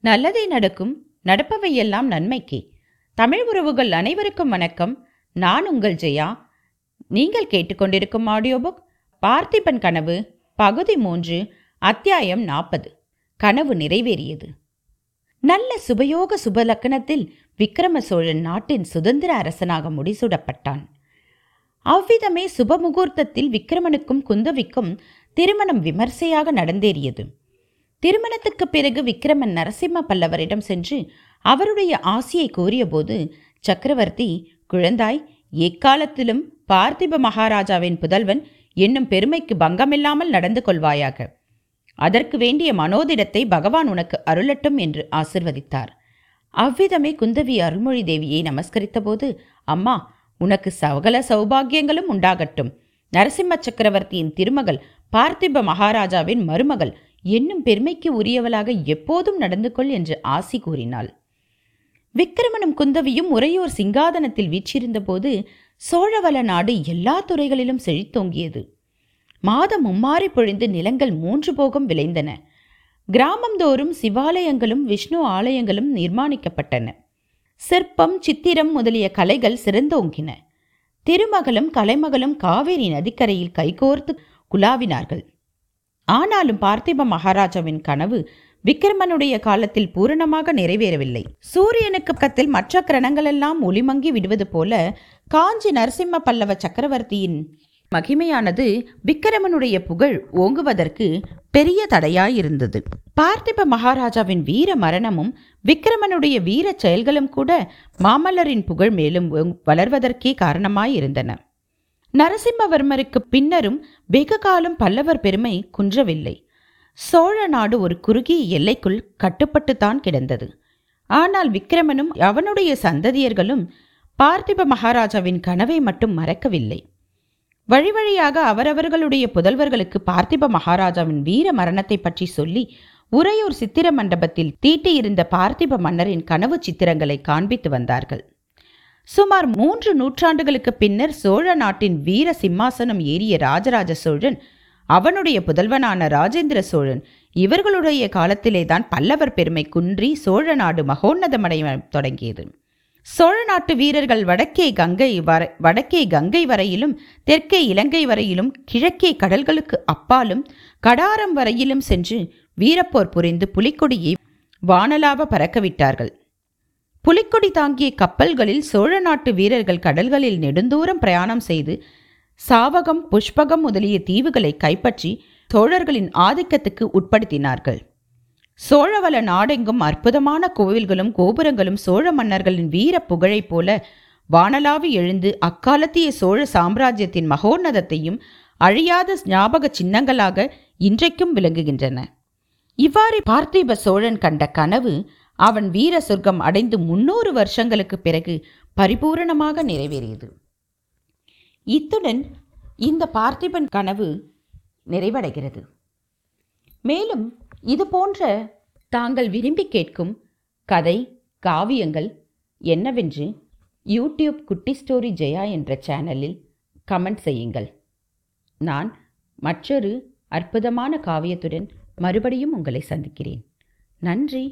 நல்லதே நடக்கும் நடப்பவையெல்லாம் நன்மைக்கே. தமிழ் உறவுகள் அனைவருக்கும் வணக்கம். நான் உங்கள் ஜெயா. நீங்கள் கேட்டுக்கொண்டிருக்கும் ஆடியோ புக் பார்த்திபன் கனவு பகுதி மூன்று அத்தியாயம் நாற்பது. கனவு நிறைவேறியது. நல்ல சுபயோக சுபலக்கணத்தில் விக்ரம சோழன் நாட்டின் சுதந்திர அரசனாக முடிசூடப்பட்டான். அவ்விதமே சுபமுகூர்த்தத்தில் விக்ரமனுக்கும் குந்தவிக்கும் திருமணம் விமர்சையாக நடந்தேறியது. திருமணத்துக்கு பிறகு விக்ரமன் நரசிம்ம பல்லவரிடம் சென்று அவருடைய ஆசியை கோரியபோது சக்கரவர்த்தி குழந்தாய் எக்காலத்திலும் பார்த்திப மகாராஜாவின் புதல்வன் என்னும் பெருமைக்கு பங்கமில்லாமல் நடந்து கொள்வாயாக. அதற்கு வேண்டிய மனோதிடத்தை பகவான் உனக்கு அருளட்டும் என்று ஆசிர்வதித்தார். அவ்விதமே குந்தவி அருள்மொழி தேவியை நமஸ்கரித்தபோது அம்மா உனக்கு சகல சௌபாகியங்களும் உண்டாகட்டும். நரசிம்ம சக்கரவர்த்தியின் திருமகள் பார்த்திப மகாராஜாவின் மருமகள் என்னும் பெருமைக்கு உரியவளாக எப்போதும் நடந்து கொள் என்று ஆசி கூறினாள். விக்கிரமனும் குந்தவியும் உறையோர் சிங்காதனத்தில் வீற்றிருந்தபோது சோழவள நாடு எல்லா துறைகளிலும் செழித்தோங்கியது. மாதம் மும்மாறி பொழிந்து நிலங்கள் மூன்று போகம் விளைந்தன. கிராமந்தோறும் சிவாலயங்களும் விஷ்ணு ஆலயங்களும் நிர்மாணிக்கப்பட்டன. சிற்பம் சித்திரம் முதலிய கலைகள் சிறந்தோங்கின. திருமகளும் கலைமகளும் காவேரி நதிக்கரையில் கைகோர்த்து குலாவினார்கள் ஆனாலும் பார்த்திப மகாராஜாவின் கனவு விக்ரமனுடைய காலத்தில் பூரணமாக நிறைவேறவில்லை. சூரியனுக்கு பக்கத்தில் மற்ற கிரணங்களெல்லாம் ஒளிமங்கி விடுவது போல காஞ்சி நரசிம்ம பல்லவ சக்கரவர்த்தியின் மகிமையானது விக்கிரமனுடைய புகழ் ஓங்குவதற்கு பெரிய தடையாயிருந்தது. பார்த்திப மகாராஜாவின் வீர மரணமும் விக்கிரமனுடைய வீர செயல்களும் கூட மாமல்லரின் புகழ் மேலும் வளர்வதற்கே காரணமாயிருந்தன. நரசிம்மவர்மருக்கு பின்னரும் வெகு காலம் பல்லவர் பெருமை குன்றவில்லை. சோழ நாடு ஒரு குறுகிய எல்லைக்குள் கட்டுப்பட்டுத்தான் கிடந்தது. ஆனால் விக்கிரமனும் அவனுடைய சந்ததியர்களும் பார்த்திப மகாராஜாவின் கனவை மட்டும் மறக்கவில்லை. வழி வழியாக அவரவர்களுடைய புதல்வர்களுக்கு பார்த்திப மகாராஜாவின் வீர மரணத்தை பற்றி சொல்லி உறையூர் சித்திர மண்டபத்தில் தீட்டியிருந்த பார்த்திப மன்னரின் கனவு சித்திரங்களை காண்பித்து வந்தார்கள். சுமார் மூன்று நூற்றாண்டுகளுக்கு பின்னர் சோழ நாட்டின் வீர சிம்மாசனம் ஏறிய ராஜராஜ சோழன் அவனுடைய புதல்வனான ராஜேந்திர சோழன் இவர்களுடைய காலத்திலேதான் பல்லவர் பெருமை குன்றி சோழ நாடு மகோன்னதமடைய தொடங்கியது. சோழ நாட்டு வீரர்கள் வடக்கே கங்கை வர வடக்கே கங்கை வரையிலும் தெற்கே இலங்கை வரையிலும் கிழக்கே கடல்களுக்கு அப்பாலும் கடாரம் வரையிலும் சென்று வீரப்போர் புரிந்து புலிக்கொடியை வானலாவ பறக்கவிட்டார்கள். புலிக்கொடி தாங்கிய கப்பல்களில் சோழ நாட்டு வீரர்கள் கடல்களில் நெடுந்தூரம் பிரயாணம் செய்து சாவகம் புஷ்பகம் முதலிய தீவுகளை கைப்பற்றி சோழர்களின் ஆதிக்கத்துக்கு உட்படுத்தினார்கள். சோழவள நாடெங்கும் அற்புதமான கோவில்களும் கோபுரங்களும் சோழ மன்னர்களின் வீர புகழைப் போல வானலாவி எழுந்து அக்காலத்திய சோழ சாம்ராஜ்யத்தின் மகோன்னதத்தையும் அழியாத ஞாபக சின்னங்களாக இன்றைக்கும் விளங்குகின்றன. இவ்வாறு பார்த்திப சோழன் கண்ட கனவு அவன் வீர சொர்க்கம் அடைந்து முன்னூறு வருஷங்களுக்கு பிறகு பரிபூரணமாக நிறைவேறியது. இத்துடன் இந்த பார்த்திபன் கனவு நிறைவடைகிறது. மேலும் இது போன்ற தாங்கள் விரும்பி கேட்கும் கதை காவியங்கள் என்னவென்று யூடியூப் குட்டி ஸ்டோரி ஜெயா என்ற சேனலில் கமெண்ட் செய்யுங்கள். நான் மற்றொரு அற்புதமான காவியத்துடன் மறுபடியும் உங்களை சந்திக்கிறேன். நன்றி.